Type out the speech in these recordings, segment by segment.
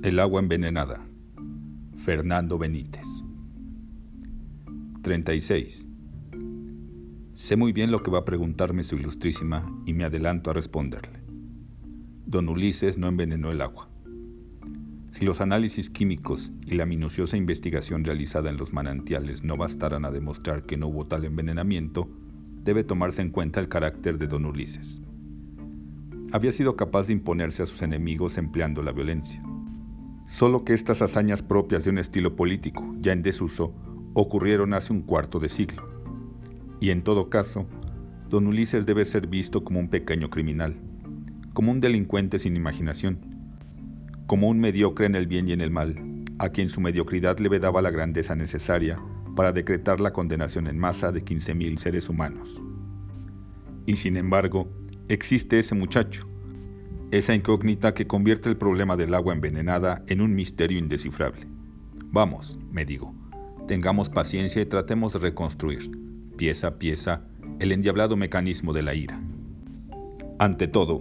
El agua envenenada. Fernando Benítez. 36. Sé muy bien lo que va a preguntarme su ilustrísima y me adelanto a responderle. Don Ulises no envenenó el agua. Si los análisis químicos y la minuciosa investigación realizada en los manantiales no bastaran a demostrar que no hubo tal envenenamiento, debe tomarse en cuenta el carácter de don Ulises. Había sido capaz de imponerse a sus enemigos empleando la violencia Solo que estas hazañas propias de un estilo político ya en desuso ocurrieron hace un cuarto de siglo. Y en todo caso, don Ulises debe ser visto como un pequeño criminal, como un delincuente sin imaginación, como un mediocre en el bien y en el mal, a quien su mediocridad le vedaba la grandeza necesaria para decretar la condenación en masa de 15.000 seres humanos. Y sin embargo, existe ese muchacho, esa incógnita que convierte el problema del agua envenenada en un misterio indescifrable. Vamos, me digo, tengamos paciencia y tratemos de reconstruir, pieza a pieza, el endiablado mecanismo de la ira. Ante todo,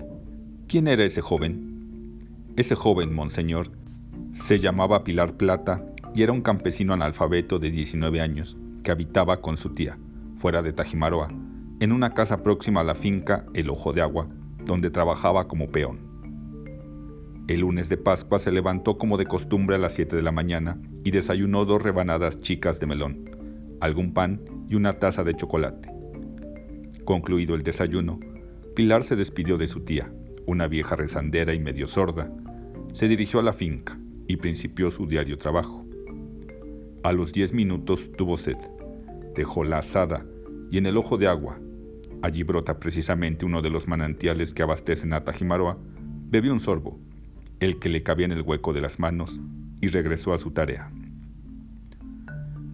¿quién era ese joven? Ese joven, monseñor, se llamaba Pilar Plata y era un campesino analfabeto de 19 años que habitaba con su tía, fuera de Tajimaroa, en una casa próxima a la finca El Ojo de Agua, donde trabajaba como peón. El lunes de Pascua se levantó como de costumbre a las 7 de la mañana y desayunó dos rebanadas chicas de melón, algún pan y una taza de chocolate. Concluido el desayuno, Pilar se despidió de su tía, una vieja rezandera y medio sorda. Se dirigió a la finca y principió su diario trabajo. A los diez minutos tuvo sed. Dejó la asada y en el ojo de agua, allí brota precisamente uno de los manantiales que abastecen a Tajimaroa, bebió un sorbo, el que le cabía en el hueco de las manos, y regresó a su tarea.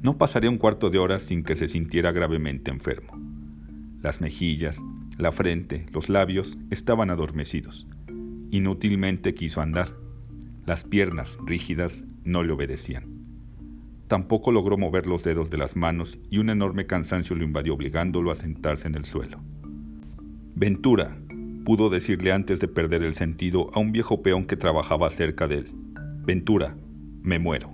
No pasaría un cuarto de hora sin que se sintiera gravemente enfermo. Las mejillas, la frente, los labios estaban adormecidos. Inútilmente quiso andar. Las piernas, rígidas, no le obedecían. Tampoco logró mover los dedos de las manos y un enorme cansancio lo invadió obligándolo a sentarse en el suelo. Ventura, pudo decirle antes de perder el sentido a un viejo peón que trabajaba cerca de él. Ventura, me muero.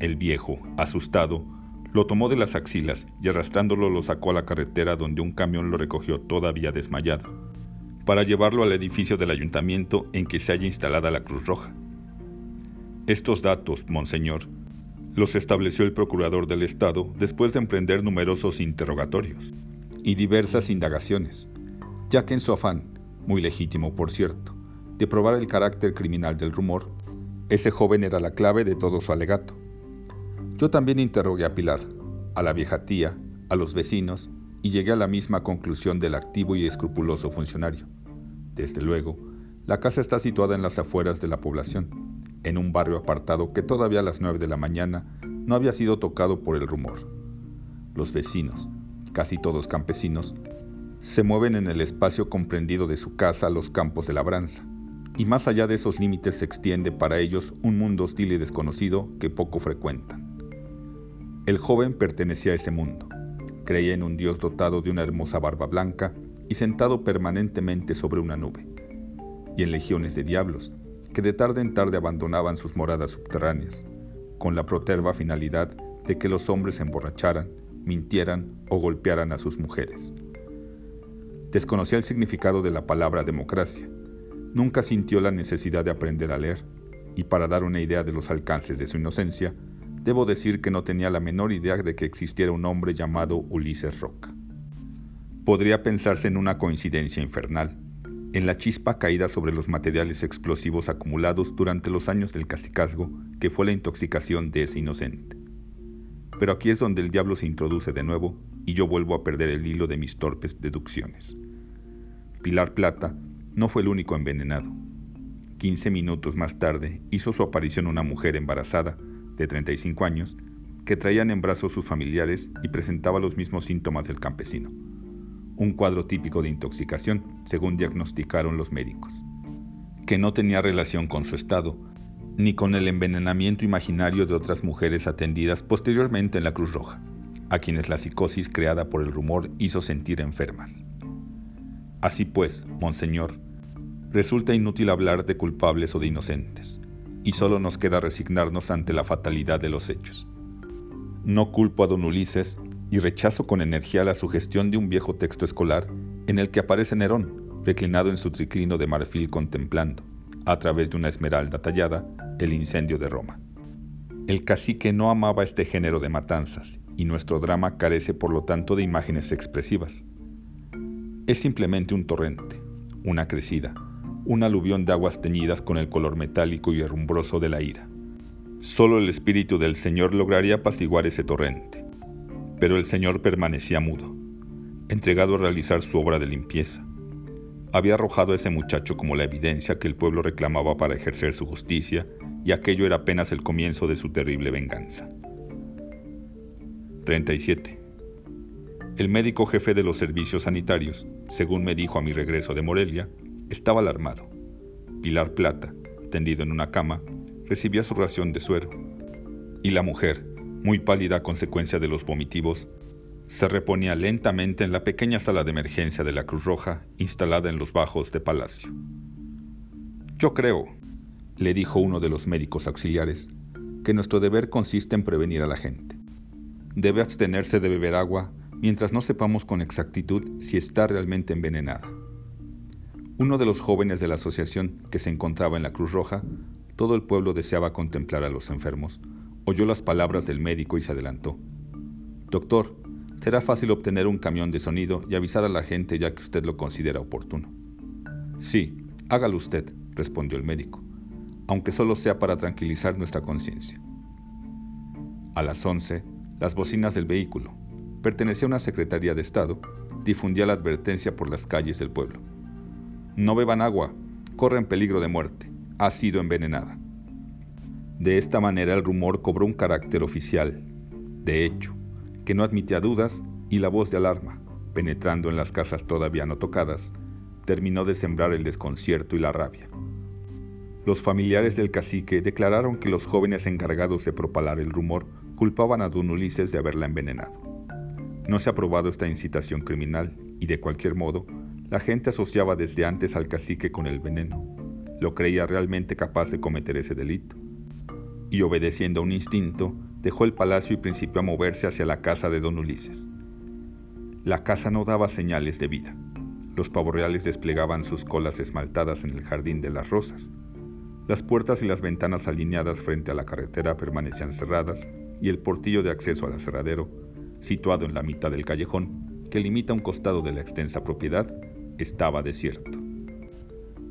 El viejo, asustado, lo tomó de las axilas y arrastrándolo lo sacó a la carretera donde un camión lo recogió todavía desmayado, para llevarlo al edificio del ayuntamiento en que se halla instalada la Cruz Roja. Estos datos, monseñor, los estableció el procurador del Estado después de emprender numerosos interrogatorios y diversas indagaciones, ya que en su afán, muy legítimo por cierto, de probar el carácter criminal del rumor, ese joven era la clave de todo su alegato. Yo también interrogué a Pilar, a la vieja tía, a los vecinos, y llegué a la misma conclusión del activo y escrupuloso funcionario. Desde luego, la casa está situada en las afueras de la población, en un barrio apartado que todavía a las nueve de la mañana no había sido tocado por el rumor. Los vecinos, casi todos campesinos, se mueven en el espacio comprendido de su casa los campos de labranza, y más allá de esos límites se extiende para ellos un mundo hostil y desconocido que poco frecuentan. El joven pertenecía a ese mundo, creía en un Dios dotado de una hermosa barba blanca y sentado permanentemente sobre una nube, y en legiones de diablos, que de tarde en tarde abandonaban sus moradas subterráneas, con la proterva finalidad de que los hombres se emborracharan, mintieran o golpearan a sus mujeres. Desconocía el significado de la palabra democracia, nunca sintió la necesidad de aprender a leer, y para dar una idea de los alcances de su inocencia, debo decir que no tenía la menor idea de que existiera un hombre llamado Ulises Roca. Podría pensarse en una coincidencia infernal, en la chispa caída sobre los materiales explosivos acumulados durante los años del casicazgo que fue la intoxicación de ese inocente. Pero aquí es donde el diablo se introduce de nuevo y yo vuelvo a perder el hilo de mis torpes deducciones. Pilar Plata no fue el único envenenado. Quince minutos más tarde hizo su aparición una mujer embarazada, de 35 años, que traían en brazos sus familiares y presentaba los mismos síntomas del campesino un cuadro típico de intoxicación, según diagnosticaron los médicos, que no tenía relación con su estado, ni con el envenenamiento imaginario de otras mujeres atendidas posteriormente en la Cruz Roja, a quienes la psicosis creada por el rumor hizo sentir enfermas. Así pues, Monseñor, resulta inútil hablar de culpables o de inocentes. y solo nos queda resignarnos ante la fatalidad de los hechos. No culpo a don Ulises y rechazo con energía la sugestión de un viejo texto escolar en el que aparece Nerón, reclinado en su triclino de marfil contemplando, a través de una esmeralda tallada, el incendio de Roma. El cacique no amaba este género de matanzas y nuestro drama carece por lo tanto de imágenes expresivas. Es simplemente un torrente, una crecida, un aluvión de aguas teñidas con el color metálico y herrumbroso de la ira. Solo el Espíritu del Señor lograría apaciguar ese torrente. Pero el Señor permanecía mudo, entregado a realizar su obra de limpieza. Había arrojado a ese muchacho como la evidencia que el pueblo reclamaba para ejercer su justicia, y aquello era apenas el comienzo de su terrible venganza. 37. El médico jefe de los servicios sanitarios, según me dijo a mi regreso de Morelia, estaba alarmado. Pilar Plata, tendido en una cama, recibía su ración de suero. Y la mujer, muy pálida a consecuencia de los vomitivos, se reponía lentamente en la pequeña sala de emergencia de la Cruz Roja instalada en los bajos de Palacio. Yo creo, le dijo uno de los médicos auxiliares, que nuestro deber consiste en prevenir a la gente. Debe abstenerse de beber agua mientras no sepamos con exactitud si está realmente envenenada. Uno de los jóvenes de la asociación que se encontraba en la Cruz Roja, todo el pueblo deseaba contemplar a los enfermos, oyó las palabras del médico y se adelantó. Doctor, será fácil obtener un camión de sonido y avisar a la gente ya que usted lo considera oportuno. Sí, hágalo usted, respondió el médico, aunque solo sea para tranquilizar nuestra conciencia. A las once, las bocinas del vehículo, pertenecía a una secretaría de Estado, difundía la advertencia por las calles del pueblo. No beban agua, corren peligro de muerte, ha sido envenenada. De esta manera el rumor cobró un carácter oficial, de hecho, que no admitía dudas y la voz de alarma, penetrando en las casas todavía no tocadas, terminó de sembrar el desconcierto y la rabia. Los familiares del cacique declararon que los jóvenes encargados de propalar el rumor culpaban a don Ulises de haberla envenenado. No se ha probado esta incitación criminal y de cualquier modo, la gente asociaba desde antes al cacique con el veneno. Lo creía realmente capaz de cometer ese delito y obedeciendo a un instinto, dejó el palacio y principió a moverse hacia la casa de don Ulises. La casa no daba señales de vida. Los pavorreales desplegaban sus colas esmaltadas en el jardín de las rosas. Las puertas y las ventanas alineadas frente a la carretera permanecían cerradas y el portillo de acceso al aserradero, situado en la mitad del callejón, que limita un costado de la extensa propiedad, estaba desierto.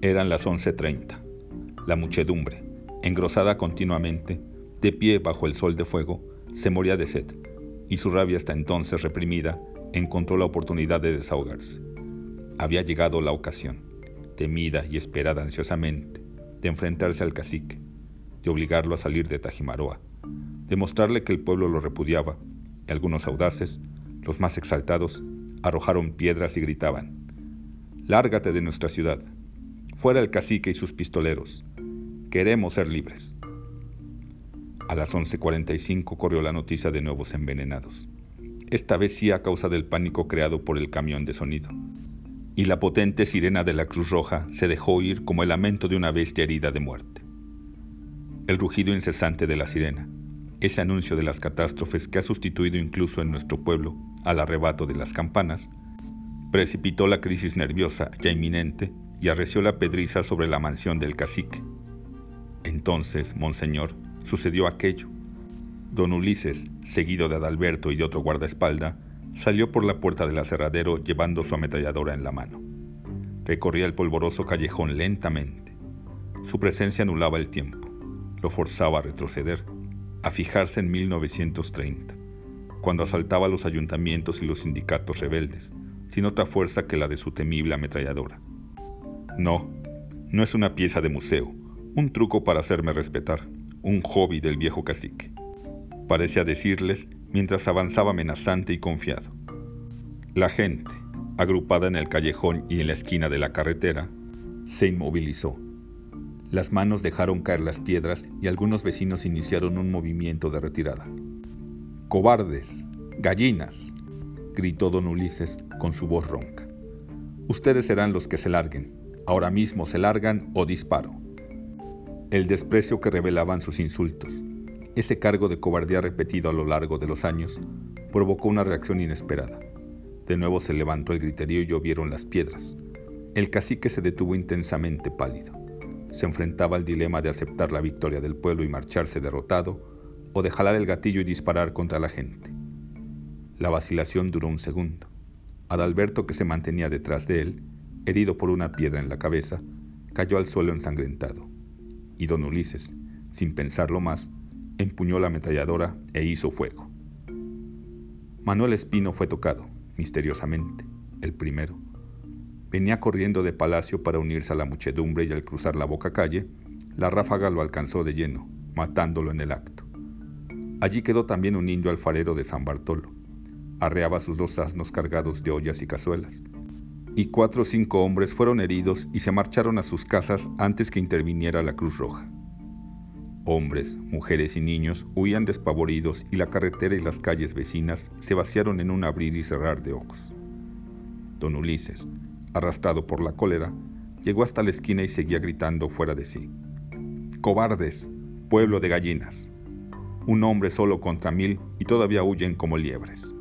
Eran las 11.30. La muchedumbre, engrosada continuamente, de pie bajo el sol de fuego, se moría de sed, y su rabia hasta entonces reprimida encontró la oportunidad de desahogarse. Había llegado la ocasión, temida y esperada ansiosamente, de enfrentarse al cacique, de obligarlo a salir de Tajimaroa, de mostrarle que el pueblo lo repudiaba, y algunos audaces, los más exaltados, arrojaron piedras y gritaban, Lárgate de nuestra ciudad, fuera el cacique y sus pistoleros, Queremos ser libres. A las 11.45 corrió la noticia de nuevos envenenados. Esta vez sí a causa del pánico creado por el camión de sonido. Y la potente sirena de la Cruz Roja se dejó oír como el lamento de una bestia herida de muerte. El rugido incesante de la sirena, ese anuncio de las catástrofes que ha sustituido incluso en nuestro pueblo al arrebato de las campanas, precipitó la crisis nerviosa ya inminente y arreció la pedriza sobre la mansión del cacique. Entonces, monseñor, sucedió aquello. Don Ulises, seguido de Adalberto y de otro guardaespalda, salió por la puerta del aserradero llevando su ametralladora en la mano. Recorría el polvoroso callejón lentamente. Su presencia anulaba el tiempo, lo forzaba a retroceder, a fijarse en 1930, cuando asaltaba los ayuntamientos y los sindicatos rebeldes, sin otra fuerza que la de su temible ametralladora. No, no es una pieza de museo, un truco para hacerme respetar, un hobby del viejo cacique. Parecía decirles mientras avanzaba amenazante y confiado. La gente, agrupada en el callejón y en la esquina de la carretera, se inmovilizó. Las manos dejaron caer las piedras y algunos vecinos iniciaron un movimiento de retirada. ¡Cobardes! ¡Gallinas! gritó don Ulises con su voz ronca. Ustedes serán los que se larguen. Ahora mismo se largan o disparo. El desprecio que revelaban sus insultos, ese cargo de cobardía repetido a lo largo de los años, provocó una reacción inesperada. De nuevo se levantó el griterío y llovieron las piedras. El cacique se detuvo intensamente pálido. Se enfrentaba al dilema de aceptar la victoria del pueblo y marcharse derrotado, o de jalar el gatillo y disparar contra la gente. La vacilación duró un segundo. Adalberto, que se mantenía detrás de él, herido por una piedra en la cabeza, cayó al suelo ensangrentado y don Ulises, sin pensarlo más, empuñó la ametralladora e hizo fuego. Manuel Espino fue tocado, misteriosamente, el primero. Venía corriendo de palacio para unirse a la muchedumbre y al cruzar la boca calle, la ráfaga lo alcanzó de lleno, matándolo en el acto. Allí quedó también un indio alfarero de San Bartolo. Arreaba sus dos asnos cargados de ollas y cazuelas y cuatro o cinco hombres fueron heridos y se marcharon a sus casas antes que interviniera la Cruz Roja. Hombres, mujeres y niños huían despavoridos y la carretera y las calles vecinas se vaciaron en un abrir y cerrar de ojos. Don Ulises, arrastrado por la cólera, llegó hasta la esquina y seguía gritando fuera de sí. Cobardes, pueblo de gallinas. Un hombre solo contra mil y todavía huyen como liebres.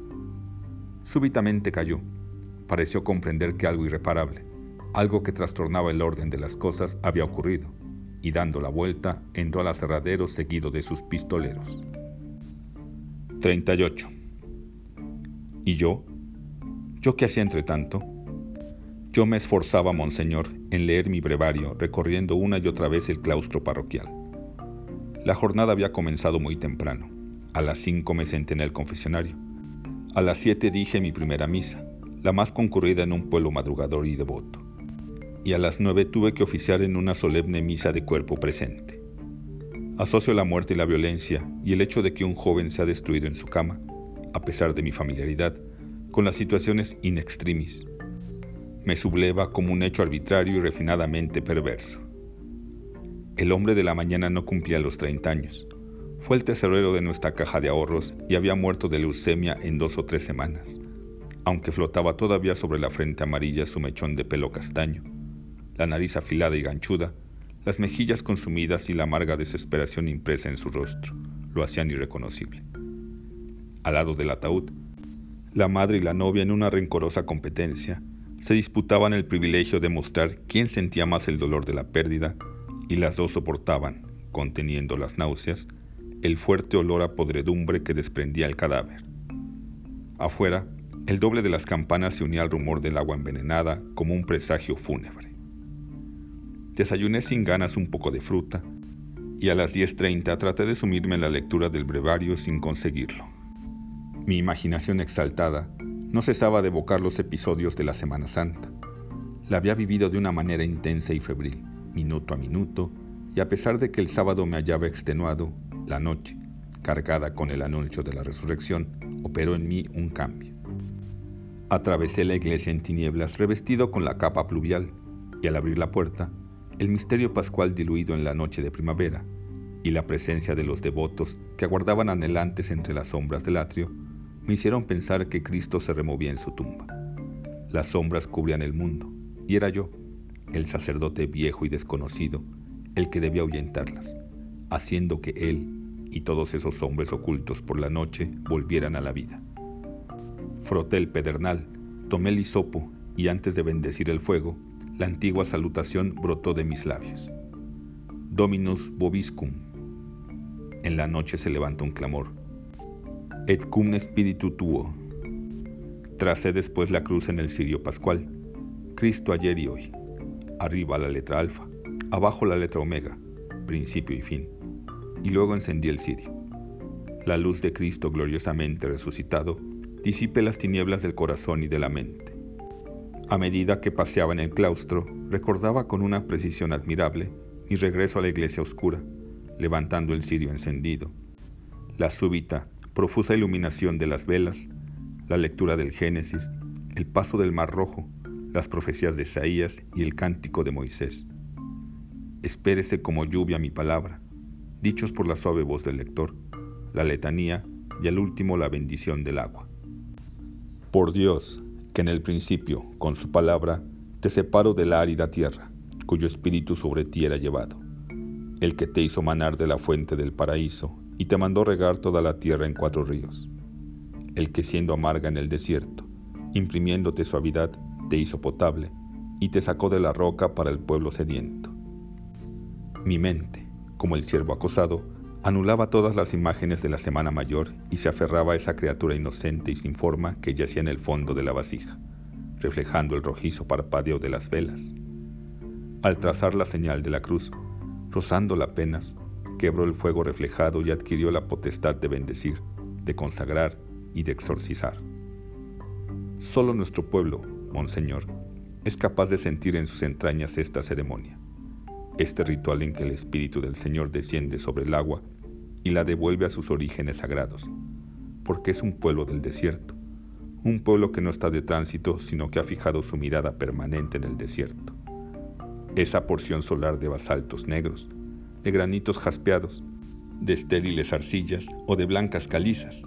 Súbitamente cayó pareció comprender que algo irreparable, algo que trastornaba el orden de las cosas, había ocurrido, y dando la vuelta, entró al aserradero seguido de sus pistoleros. 38. ¿Y yo? ¿Yo qué hacía entre tanto? Yo me esforzaba, monseñor, en leer mi brevario, recorriendo una y otra vez el claustro parroquial. La jornada había comenzado muy temprano. A las cinco me senté en el confesionario. A las siete dije mi primera misa la más concurrida en un pueblo madrugador y devoto. Y a las nueve tuve que oficiar en una solemne misa de cuerpo presente. Asocio la muerte y la violencia y el hecho de que un joven se ha destruido en su cama, a pesar de mi familiaridad, con las situaciones in extremis. Me subleva como un hecho arbitrario y refinadamente perverso. El hombre de la mañana no cumplía los 30 años. Fue el tesorero de nuestra caja de ahorros y había muerto de leucemia en dos o tres semanas aunque flotaba todavía sobre la frente amarilla su mechón de pelo castaño, la nariz afilada y ganchuda, las mejillas consumidas y la amarga desesperación impresa en su rostro lo hacían irreconocible. Al lado del ataúd, la madre y la novia en una rencorosa competencia se disputaban el privilegio de mostrar quién sentía más el dolor de la pérdida y las dos soportaban, conteniendo las náuseas, el fuerte olor a podredumbre que desprendía el cadáver. Afuera, el doble de las campanas se unía al rumor del agua envenenada como un presagio fúnebre. Desayuné sin ganas un poco de fruta y a las 10.30 traté de sumirme en la lectura del brevario sin conseguirlo. Mi imaginación exaltada no cesaba de evocar los episodios de la Semana Santa. La había vivido de una manera intensa y febril, minuto a minuto, y a pesar de que el sábado me hallaba extenuado, la noche, cargada con el anuncio de la resurrección, operó en mí un cambio. Atravesé la iglesia en tinieblas, revestido con la capa pluvial, y al abrir la puerta, el misterio pascual diluido en la noche de primavera, y la presencia de los devotos que aguardaban anhelantes entre las sombras del atrio, me hicieron pensar que Cristo se removía en su tumba. Las sombras cubrían el mundo, y era yo, el sacerdote viejo y desconocido, el que debía ahuyentarlas, haciendo que Él y todos esos hombres ocultos por la noche volvieran a la vida. Froté el pedernal, tomé el hisopo y antes de bendecir el fuego, la antigua salutación brotó de mis labios. Dominus vobiscum. En la noche se levanta un clamor. Et cum spiritu tuo. Tracé después la cruz en el cirio pascual. Cristo ayer y hoy. Arriba la letra alfa, abajo la letra omega, principio y fin. Y luego encendí el cirio. La luz de Cristo gloriosamente resucitado disipe las tinieblas del corazón y de la mente. A medida que paseaba en el claustro, recordaba con una precisión admirable mi regreso a la iglesia oscura, levantando el cirio encendido, la súbita, profusa iluminación de las velas, la lectura del Génesis, el paso del Mar Rojo, las profecías de Isaías y el cántico de Moisés. Espérese como lluvia mi palabra, dichos por la suave voz del lector, la letanía y al último la bendición del agua. Por Dios, que en el principio, con su palabra, te separo de la árida tierra, cuyo espíritu sobre ti era llevado. el que te hizo manar de la fuente del paraíso y te mandó regar toda la tierra en cuatro ríos, el que siendo amarga en el desierto, imprimiéndote suavidad, te hizo potable y te sacó de la roca para el pueblo sediento. Mi mente, como el ciervo acosado, anulaba todas las imágenes de la Semana Mayor y se aferraba a esa criatura inocente y sin forma que yacía en el fondo de la vasija, reflejando el rojizo parpadeo de las velas. Al trazar la señal de la cruz, rozándola apenas, quebró el fuego reflejado y adquirió la potestad de bendecir, de consagrar y de exorcizar. Solo nuestro pueblo, Monseñor, es capaz de sentir en sus entrañas esta ceremonia este ritual en que el Espíritu del Señor desciende sobre el agua y la devuelve a sus orígenes sagrados, porque es un pueblo del desierto, un pueblo que no está de tránsito, sino que ha fijado su mirada permanente en el desierto. Esa porción solar de basaltos negros, de granitos jaspeados, de estériles arcillas o de blancas calizas,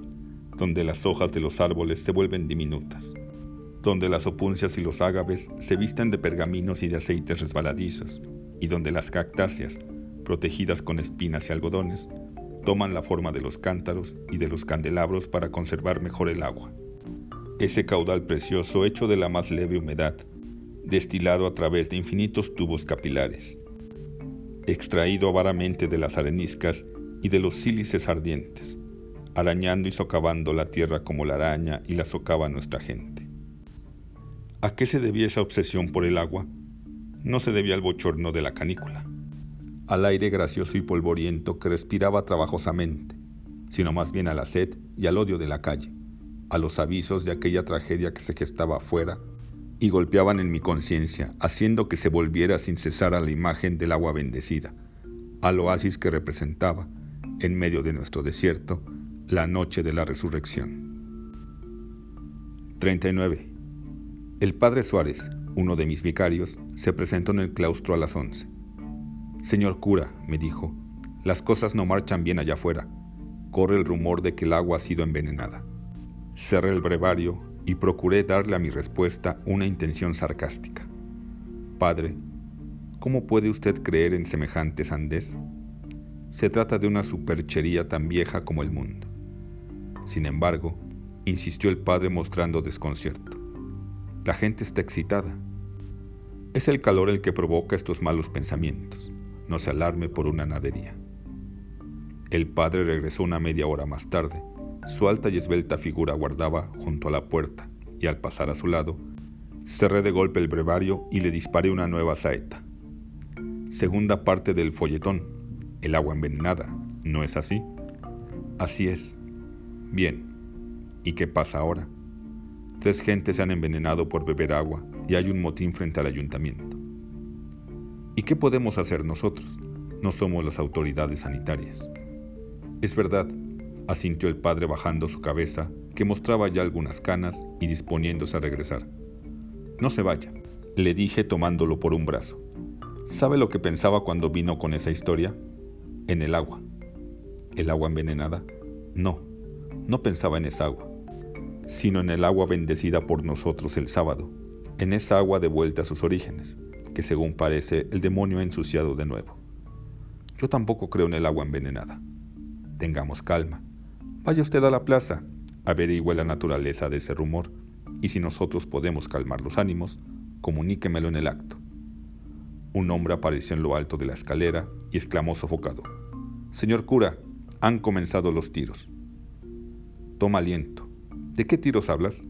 donde las hojas de los árboles se vuelven diminutas, donde las opuncias y los ágaves se visten de pergaminos y de aceites resbaladizos, y donde las cactáceas, protegidas con espinas y algodones, toman la forma de los cántaros y de los candelabros para conservar mejor el agua. Ese caudal precioso hecho de la más leve humedad, destilado a través de infinitos tubos capilares, extraído avaramente de las areniscas y de los sílices ardientes, arañando y socavando la tierra como la araña y la socava nuestra gente. ¿A qué se debía esa obsesión por el agua? No se debía al bochorno de la canícula, al aire gracioso y polvoriento que respiraba trabajosamente, sino más bien a la sed y al odio de la calle, a los avisos de aquella tragedia que se gestaba afuera y golpeaban en mi conciencia, haciendo que se volviera sin cesar a la imagen del agua bendecida, al oasis que representaba, en medio de nuestro desierto, la noche de la resurrección. 39. El padre Suárez, uno de mis vicarios, se presentó en el claustro a las once. Señor cura, me dijo, las cosas no marchan bien allá afuera. Corre el rumor de que el agua ha sido envenenada. Cerré el brevario y procuré darle a mi respuesta una intención sarcástica. Padre, ¿cómo puede usted creer en semejante sandez? Se trata de una superchería tan vieja como el mundo. Sin embargo, insistió el padre mostrando desconcierto. La gente está excitada. Es el calor el que provoca estos malos pensamientos. No se alarme por una nadería. El padre regresó una media hora más tarde. Su alta y esbelta figura guardaba junto a la puerta y al pasar a su lado, cerré de golpe el brevario y le disparé una nueva saeta. Segunda parte del folletón. El agua envenenada. ¿No es así? Así es. Bien. ¿Y qué pasa ahora? Tres gentes se han envenenado por beber agua y hay un motín frente al ayuntamiento. ¿Y qué podemos hacer nosotros? No somos las autoridades sanitarias. Es verdad, asintió el padre bajando su cabeza, que mostraba ya algunas canas y disponiéndose a regresar. No se vaya, le dije tomándolo por un brazo. ¿Sabe lo que pensaba cuando vino con esa historia? En el agua. ¿El agua envenenada? No, no pensaba en esa agua sino en el agua bendecida por nosotros el sábado, en esa agua de vuelta a sus orígenes, que según parece el demonio ha ensuciado de nuevo. Yo tampoco creo en el agua envenenada. Tengamos calma. Vaya usted a la plaza, averigüe la naturaleza de ese rumor, y si nosotros podemos calmar los ánimos, comuníquemelo en el acto. Un hombre apareció en lo alto de la escalera y exclamó sofocado, Señor cura, han comenzado los tiros. Toma aliento. ¿De qué tiros hablas?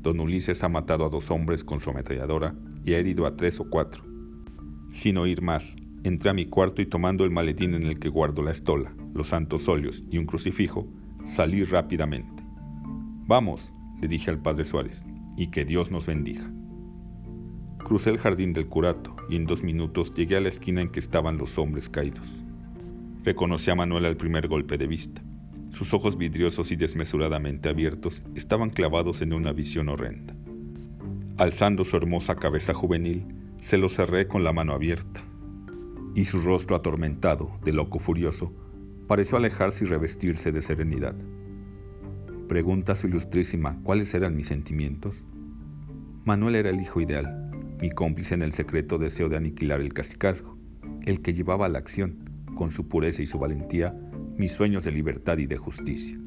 Don Ulises ha matado a dos hombres con su ametralladora y ha herido a tres o cuatro. Sin oír más, entré a mi cuarto y tomando el maletín en el que guardo la estola, los santos óleos y un crucifijo, salí rápidamente. Vamos, le dije al padre Suárez, y que Dios nos bendiga. Crucé el jardín del curato y en dos minutos llegué a la esquina en que estaban los hombres caídos. Reconocí a Manuel al primer golpe de vista. Sus ojos vidriosos y desmesuradamente abiertos estaban clavados en una visión horrenda. Alzando su hermosa cabeza juvenil, se lo cerré con la mano abierta, y su rostro atormentado, de loco furioso, pareció alejarse y revestirse de serenidad. Pregunta su ilustrísima cuáles eran mis sentimientos. Manuel era el hijo ideal, mi cómplice en el secreto deseo de aniquilar el casicazgo, el que llevaba a la acción, con su pureza y su valentía, mis sueños de libertad y de justicia.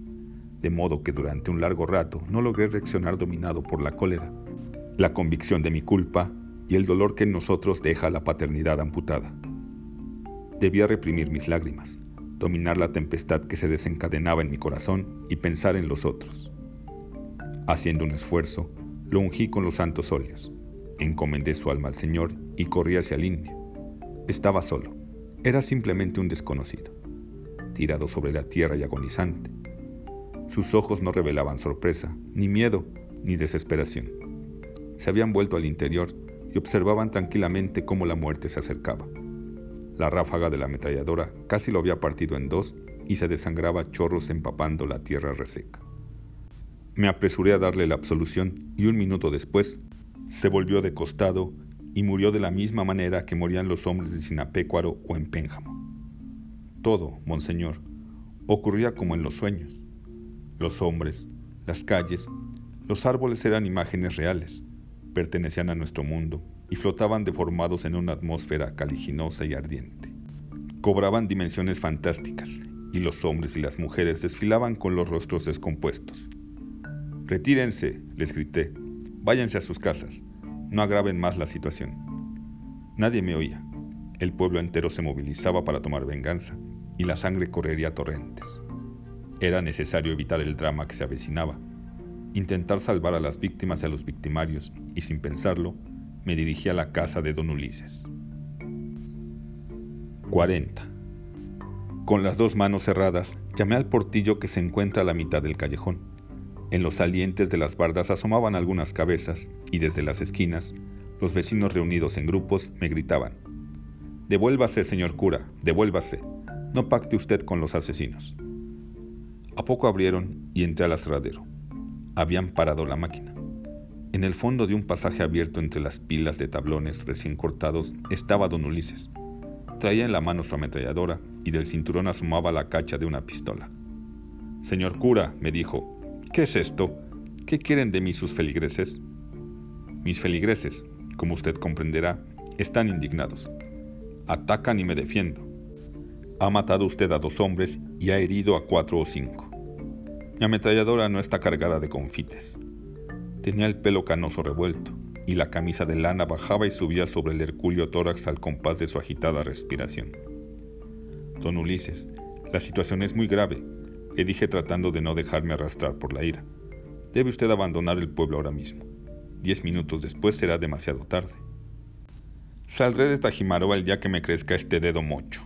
De modo que durante un largo rato no logré reaccionar dominado por la cólera, la convicción de mi culpa y el dolor que en nosotros deja la paternidad amputada. Debía reprimir mis lágrimas, dominar la tempestad que se desencadenaba en mi corazón y pensar en los otros. Haciendo un esfuerzo, lo ungí con los santos óleos, encomendé su alma al Señor y corrí hacia el indio. Estaba solo, era simplemente un desconocido, tirado sobre la tierra y agonizante. Sus ojos no revelaban sorpresa, ni miedo, ni desesperación. Se habían vuelto al interior y observaban tranquilamente cómo la muerte se acercaba. La ráfaga de la ametralladora casi lo había partido en dos y se desangraba chorros empapando la tierra reseca. Me apresuré a darle la absolución y un minuto después se volvió de costado y murió de la misma manera que morían los hombres de Sinapecuaro o en Pénjamo. Todo, monseñor, ocurría como en los sueños. Los hombres, las calles, los árboles eran imágenes reales, pertenecían a nuestro mundo y flotaban deformados en una atmósfera caliginosa y ardiente. Cobraban dimensiones fantásticas y los hombres y las mujeres desfilaban con los rostros descompuestos. Retírense, les grité, váyanse a sus casas, no agraven más la situación. Nadie me oía. El pueblo entero se movilizaba para tomar venganza y la sangre correría a torrentes. Era necesario evitar el drama que se avecinaba, intentar salvar a las víctimas y a los victimarios, y sin pensarlo, me dirigí a la casa de don Ulises. 40. Con las dos manos cerradas, llamé al portillo que se encuentra a la mitad del callejón. En los salientes de las bardas asomaban algunas cabezas y desde las esquinas, los vecinos reunidos en grupos me gritaban, Devuélvase, señor cura, devuélvase, no pacte usted con los asesinos. A poco abrieron y entré al aserradero. Habían parado la máquina. En el fondo de un pasaje abierto entre las pilas de tablones recién cortados estaba don Ulises. Traía en la mano su ametralladora y del cinturón asomaba la cacha de una pistola. Señor cura, me dijo, ¿qué es esto? ¿Qué quieren de mí sus feligreses? Mis feligreses, como usted comprenderá, están indignados. Atacan y me defiendo. Ha matado usted a dos hombres y ha herido a cuatro o cinco. Mi ametralladora no está cargada de confites. Tenía el pelo canoso revuelto, y la camisa de lana bajaba y subía sobre el hercúleo tórax al compás de su agitada respiración. Don Ulises, la situación es muy grave, le dije tratando de no dejarme arrastrar por la ira. Debe usted abandonar el pueblo ahora mismo. Diez minutos después será demasiado tarde. Saldré de Tajimaroa el día que me crezca este dedo mocho.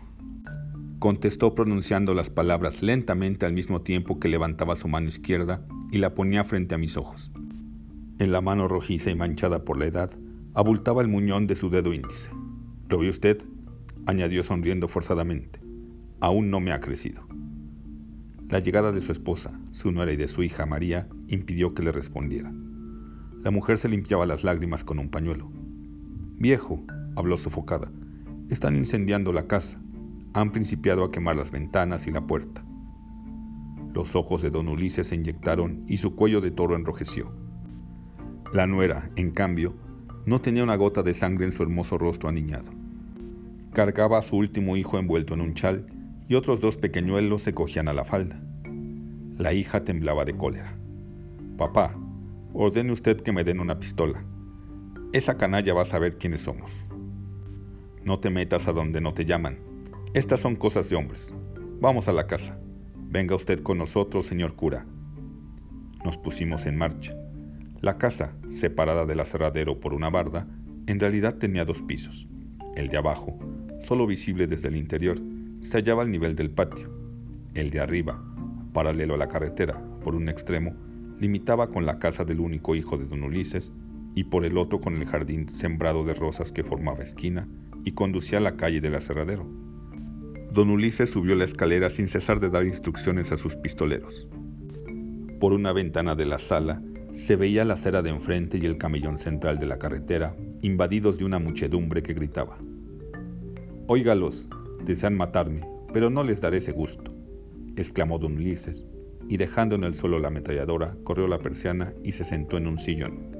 Contestó pronunciando las palabras lentamente al mismo tiempo que levantaba su mano izquierda y la ponía frente a mis ojos. En la mano rojiza y manchada por la edad, abultaba el muñón de su dedo índice. ¿Lo ve usted? añadió sonriendo forzadamente. Aún no me ha crecido. La llegada de su esposa, su nuera y de su hija María impidió que le respondiera. La mujer se limpiaba las lágrimas con un pañuelo. Viejo, habló sofocada, están incendiando la casa. Han principiado a quemar las ventanas y la puerta. Los ojos de don Ulises se inyectaron y su cuello de toro enrojeció. La nuera, en cambio, no tenía una gota de sangre en su hermoso rostro aniñado. Cargaba a su último hijo envuelto en un chal y otros dos pequeñuelos se cogían a la falda. La hija temblaba de cólera. Papá, ordene usted que me den una pistola. Esa canalla va a saber quiénes somos. No te metas a donde no te llaman. Estas son cosas de hombres. Vamos a la casa. Venga usted con nosotros, señor cura. Nos pusimos en marcha. La casa, separada del aserradero por una barda, en realidad tenía dos pisos. El de abajo, solo visible desde el interior, se hallaba al nivel del patio. El de arriba, paralelo a la carretera, por un extremo, limitaba con la casa del único hijo de don Ulises y por el otro con el jardín sembrado de rosas que formaba esquina y conducía a la calle del aserradero. Don Ulises subió la escalera sin cesar de dar instrucciones a sus pistoleros. Por una ventana de la sala se veía la acera de enfrente y el camellón central de la carretera, invadidos de una muchedumbre que gritaba. Óigalos, desean matarme, pero no les daré ese gusto, exclamó don Ulises, y dejando en el suelo la ametralladora, corrió la persiana y se sentó en un sillón.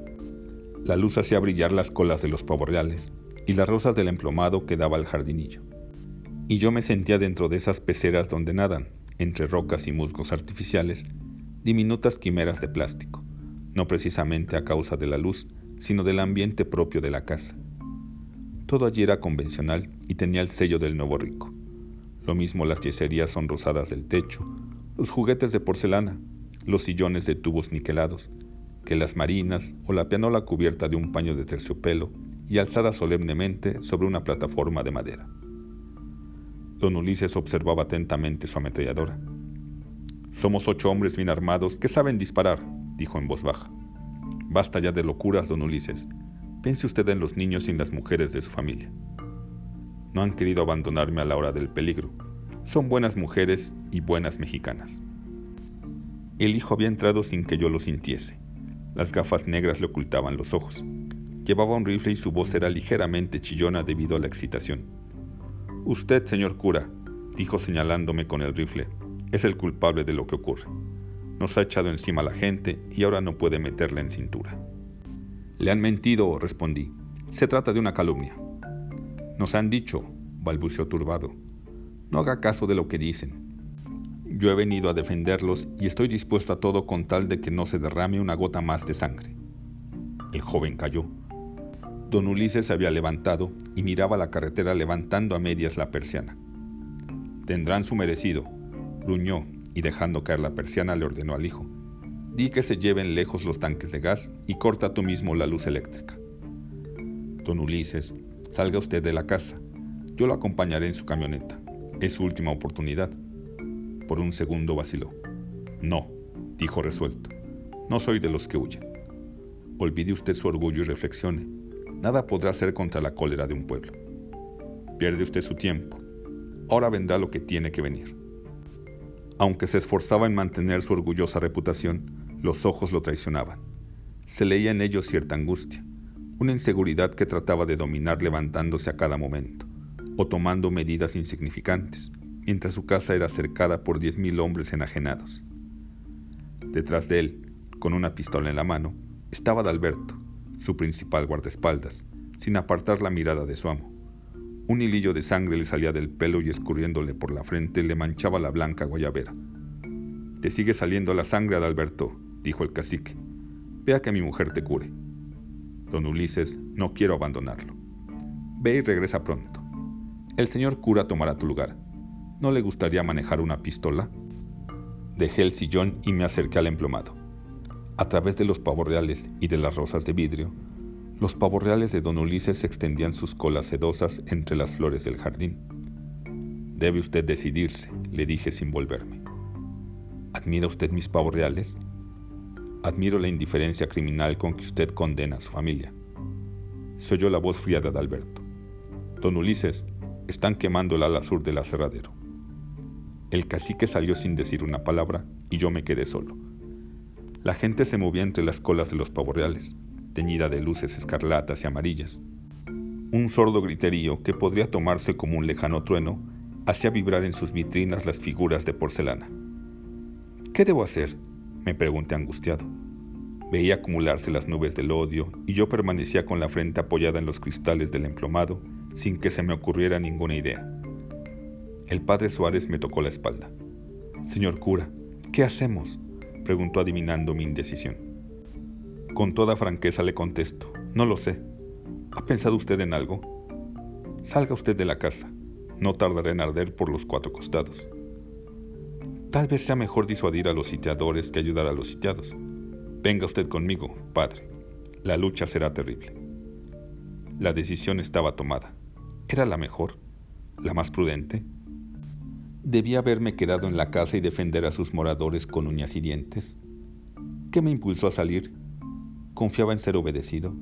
La luz hacía brillar las colas de los pavorreales y las rosas del emplomado que daba al jardinillo. Y yo me sentía dentro de esas peceras donde nadan, entre rocas y musgos artificiales, diminutas quimeras de plástico, no precisamente a causa de la luz, sino del ambiente propio de la casa. Todo allí era convencional y tenía el sello del nuevo rico. Lo mismo las yeserías son rosadas del techo, los juguetes de porcelana, los sillones de tubos niquelados, que las marinas o la pianola cubierta de un paño de terciopelo y alzada solemnemente sobre una plataforma de madera. Don Ulises observaba atentamente su ametralladora. Somos ocho hombres bien armados que saben disparar, dijo en voz baja. Basta ya de locuras, don Ulises. Piense usted en los niños y en las mujeres de su familia. No han querido abandonarme a la hora del peligro. Son buenas mujeres y buenas mexicanas. El hijo había entrado sin que yo lo sintiese. Las gafas negras le ocultaban los ojos. Llevaba un rifle y su voz era ligeramente chillona debido a la excitación. Usted, señor cura, dijo señalándome con el rifle, es el culpable de lo que ocurre. Nos ha echado encima a la gente y ahora no puede meterla en cintura. Le han mentido, respondí. Se trata de una calumnia. Nos han dicho, balbuceó turbado. No haga caso de lo que dicen. Yo he venido a defenderlos y estoy dispuesto a todo con tal de que no se derrame una gota más de sangre. El joven cayó. Don Ulises se había levantado y miraba la carretera levantando a medias la persiana. Tendrán su merecido, gruñó y dejando caer la persiana le ordenó al hijo. Di que se lleven lejos los tanques de gas y corta tú mismo la luz eléctrica. Don Ulises, salga usted de la casa. Yo lo acompañaré en su camioneta. Es su última oportunidad. Por un segundo vaciló. No, dijo resuelto. No soy de los que huyen. Olvide usted su orgullo y reflexione. Nada podrá hacer contra la cólera de un pueblo. Pierde usted su tiempo. Ahora vendrá lo que tiene que venir. Aunque se esforzaba en mantener su orgullosa reputación, los ojos lo traicionaban. Se leía en ellos cierta angustia, una inseguridad que trataba de dominar levantándose a cada momento, o tomando medidas insignificantes, mientras su casa era cercada por diez mil hombres enajenados. Detrás de él, con una pistola en la mano, estaba Adalberto, su principal guardaespaldas, sin apartar la mirada de su amo. Un hilillo de sangre le salía del pelo y escurriéndole por la frente le manchaba la blanca guayabera. Te sigue saliendo la sangre, Adalberto, dijo el cacique. Vea que mi mujer te cure. Don Ulises, no quiero abandonarlo. Ve y regresa pronto. El señor cura tomará tu lugar. ¿No le gustaría manejar una pistola? Dejé el sillón y me acerqué al emplomado. A través de los pavos reales y de las rosas de vidrio, los pavos reales de don Ulises extendían sus colas sedosas entre las flores del jardín. Debe usted decidirse, le dije sin volverme. ¿Admira usted mis pavos reales? Admiro la indiferencia criminal con que usted condena a su familia. Soy yo la voz fría de Adalberto. Don Ulises, están quemando el ala sur del aserradero. El cacique salió sin decir una palabra y yo me quedé solo. La gente se movía entre las colas de los pavos reales teñida de luces escarlatas y amarillas. Un sordo griterío que podría tomarse como un lejano trueno hacía vibrar en sus vitrinas las figuras de porcelana. ¿Qué debo hacer? me pregunté angustiado. Veía acumularse las nubes del odio y yo permanecía con la frente apoyada en los cristales del emplomado sin que se me ocurriera ninguna idea. El padre Suárez me tocó la espalda. Señor cura, ¿qué hacemos? Preguntó adivinando mi indecisión. Con toda franqueza le contesto, no lo sé. ¿Ha pensado usted en algo? Salga usted de la casa. No tardaré en arder por los cuatro costados. Tal vez sea mejor disuadir a los sitiadores que ayudar a los sitiados. Venga usted conmigo, padre. La lucha será terrible. La decisión estaba tomada. ¿Era la mejor? ¿La más prudente? ¿Debía haberme quedado en la casa y defender a sus moradores con uñas y dientes? ¿Qué me impulsó a salir Confiaba en ser obedecido.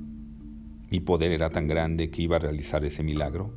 Mi poder era tan grande que iba a realizar ese milagro.